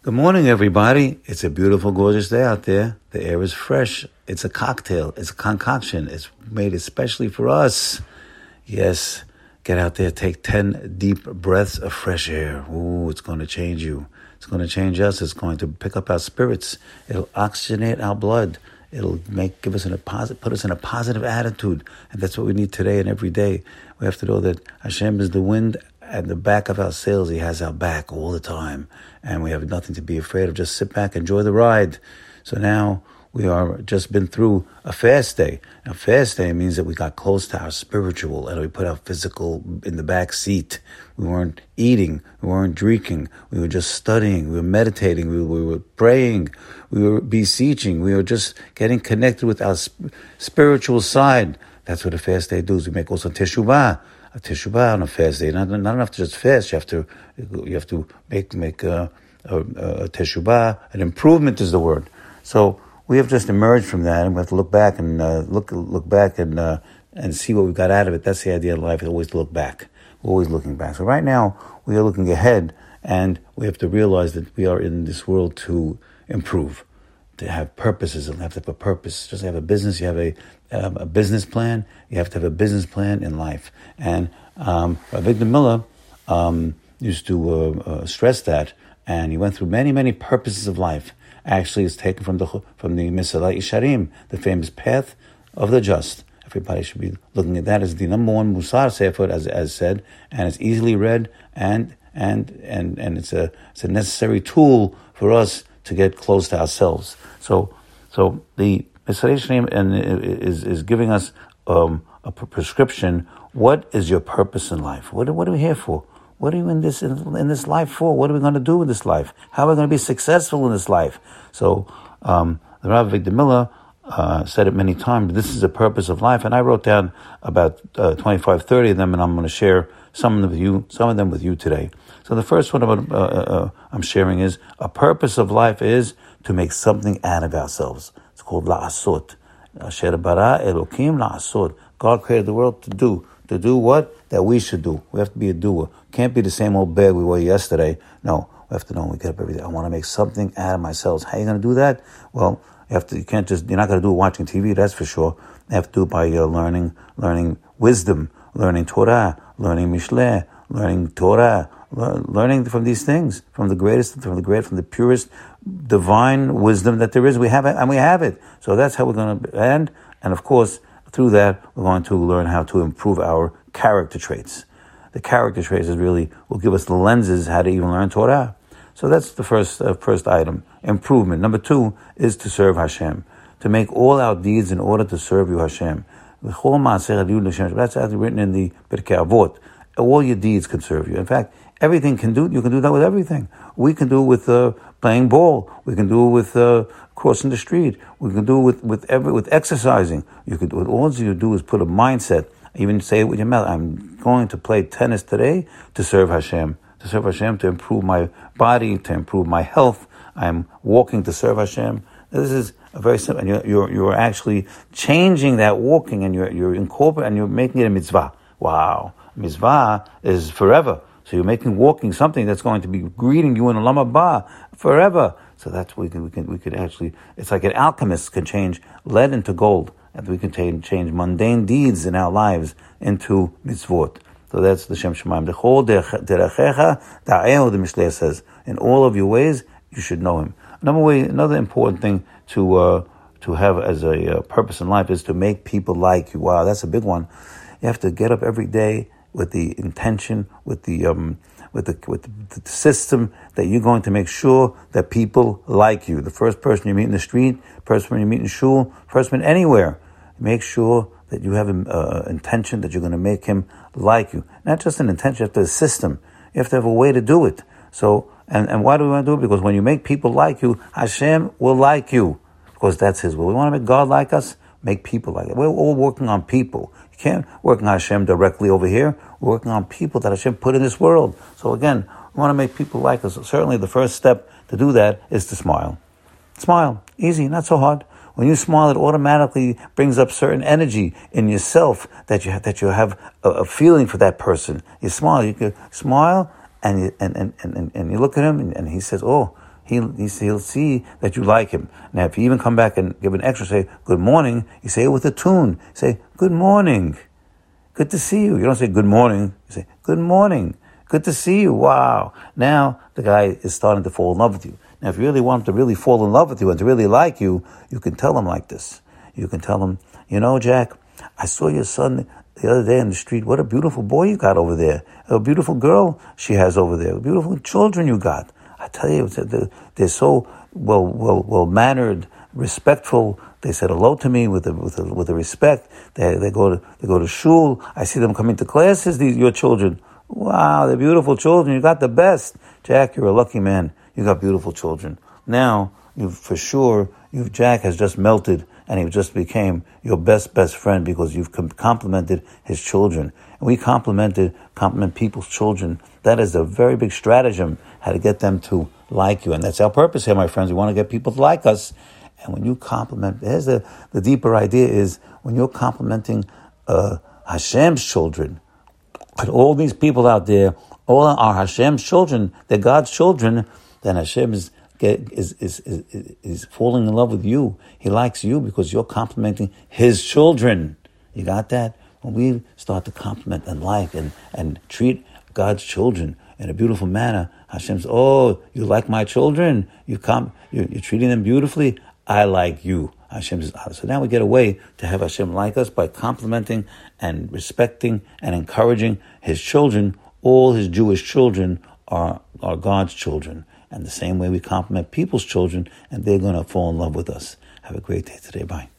Good morning, everybody. It's a beautiful, gorgeous day out there. The air is fresh. It's a cocktail. It's a concoction. It's made especially for us. Yes, get out there, take 10 deep breaths of fresh air. Ooh, it's going to change you. It's going to change us. It's going to pick up our spirits. It'll oxygenate our blood. It'll make give us a positive, put us in a positive attitude, and that's what we need today and every day. We have to know that Hashem is the wind at the back of our sails. He has our back all the time, and we have nothing to be afraid of. Just sit back, and enjoy the ride. So now we are just been through a fast day. A fast day means that we got close to our spiritual and we put our physical in the back seat. We weren't eating, we weren't drinking, we were just studying, we were meditating, we, we were praying, we were beseeching, we were just getting connected with our sp- spiritual side. That's what a fast day does. We make also teshuvah a teshuvah on a fast day. Not, not enough to just fast. You have to you have to make make a, a, a. An improvement is the word. So we have just emerged from that, and we have to look back and uh, look look back and uh, and see what we got out of it. That's the idea of life. Always look back. We're always looking back. So right now we are looking ahead, and we have to realize that we are in this world to improve to have purposes and have to have a purpose. Just have a business, you have a, um, a business plan, you have to have a business plan in life. And um, Avigdor Miller um, used to uh, uh, stress that, and he went through many, many purposes of life. Actually, it's taken from the from the Mesillat Yesharim, the famous path of the just. Everybody should be looking at that as the number one Musar Sefer, as, as said, and it's easily read and and and and it's a it's a necessary tool for us to get close to ourselves. So, so the Mesillat and is is giving us um, a prescription. What is your purpose in life? What what are we here for? What are you in this in, in this life for? What are we going to do in this life? How are we going to be successful in this life? So, um, the Rav Avigdor Miller uh, said it many times. This is the purpose of life, and I wrote down about uh, 25, 30 of them, and I'm going to share some of them with you, some of them with you today. So the first one I'm, uh, uh, uh, I'm sharing is a purpose of life is to make something out of ourselves. It's called la'asot. Asher bara Elokim la'asot. God created the world to do. To do what? That we should do. We have to be a doer. Can't be the same old bag we were yesterday. No, we have to know when we get up every day. I want to make something out of myself. How are you going to do that? Well, you have to. You can't just. You're not going to do it watching TV. That's for sure. You have to do it by uh, learning, learning wisdom, learning Torah, learning Mishle, learning Torah, learning from these things, from the greatest, from the great, from the purest divine wisdom that there is. We have it, and we have it. So that's how we're going to end. And of course, through that, we're going to learn how to improve our character traits. The character traits is really will give us the lenses how to even learn Torah. So that's the first uh, first item. Improvement. Number two is to serve Hashem, to make all our deeds in order to serve you, Hashem. That's actually written in the Pirkei Avot. All your deeds can serve you. In fact, Everything can do. You can do that with everything. We can do it with uh, playing ball. We can do it with uh, crossing the street. We can do it with with every with exercising. You could do it. All you do is put a mindset. Even say it with your mouth. I'm going to play tennis today to serve Hashem. To serve Hashem, to improve my body, to improve my health. I'm walking to serve Hashem. This is a very simple. And you're, you're, you're actually changing that walking, and you're you're incorporating, and you're making it a mitzvah. Wow, mitzvah is forever. So you're making walking something that's going to be greeting you in Olam Haba forever. So that's we can we can we could actually it's like an alchemist can change lead into gold, and we can change, change mundane deeds in our lives into mitzvot. So that's the Shem Shemaim. The whole derechecha da'ehu the Mishlei says in all of your ways you should know Him. Another way, another important thing to uh, to have as a uh, purpose in life is to make people like you. Wow, that's a big one. You have to get up every day with the intention, with the um, with the with the, the system that you're going to make sure that people like you. The first person you meet in the street, first person you meet in shul, first person anywhere, make sure that you have an uh, intention that you're going to make him like you. Not just an intention, you have to have a system. You have to have a way to do it. So, and, and why do we want to do it? Because when you make people like you, Hashem will like you. Because that's His will. We want to make God like us, make people like it. We're all working on people You can't work on Hashem directly over here. We're working on people that Hashem put in this world. So again, we want to make people like us. Certainly the first step to do that is to smile. Smile. Easy, not so hard. When you smile, it automatically brings up certain energy in yourself that you have, that you have a, a feeling for that person. You smile, you can smile, and you, and, and, and, and you look at him, and, he says, "Oh, he'll, he'll see that you like him. Now, if you even come back and give an extra, say, good morning, you say it with a tune. Say, good morning. Good to see you. You don't say good morning. You say, good morning. Good to see you. Wow. Now the guy is starting to fall in love with you. Now, if you really want him to really fall in love with you and to really like you, you can tell him like this. You can tell him, you know, Jack, I saw your son the other day in the street. What a beautiful boy you got over there. A beautiful girl she has over there. Beautiful children you got. I tell you, they're so well, well, well mannered, respectful. They said hello to me with a, with a, with a respect. They, they go to they go to shul. I see them coming to classes. These your children. Wow, they're beautiful children. You got the best, Jack. You're a lucky man. You got beautiful children. Now, you for sure, you Jack has just melted and he just became your best best friend because you've complimented his children. And we complimented compliment people's children. That is a very big stratagem how to get them to like you, and that's our purpose here, my friends. We want to get people to like us. And when you compliment, here's the, the deeper idea is when you're complimenting uh, Hashem's children, but all these people out there, all are Hashem's children, they're God's children, then Hashem is is, is, is, is falling in love with you. He likes you because you're complimenting his children. You got that? When we start to compliment and like and, and treat God's children in a beautiful manner, Hashem says, Oh, you like my children? You come, you're, you're treating them beautifully? I like you. Hashem says, so now we get a way to have Hashem like us by complimenting and respecting and encouraging his children. All his Jewish children are, are God's children. And the same way we compliment people's children, and they're going to fall in love with us. Have a great day today. Bye.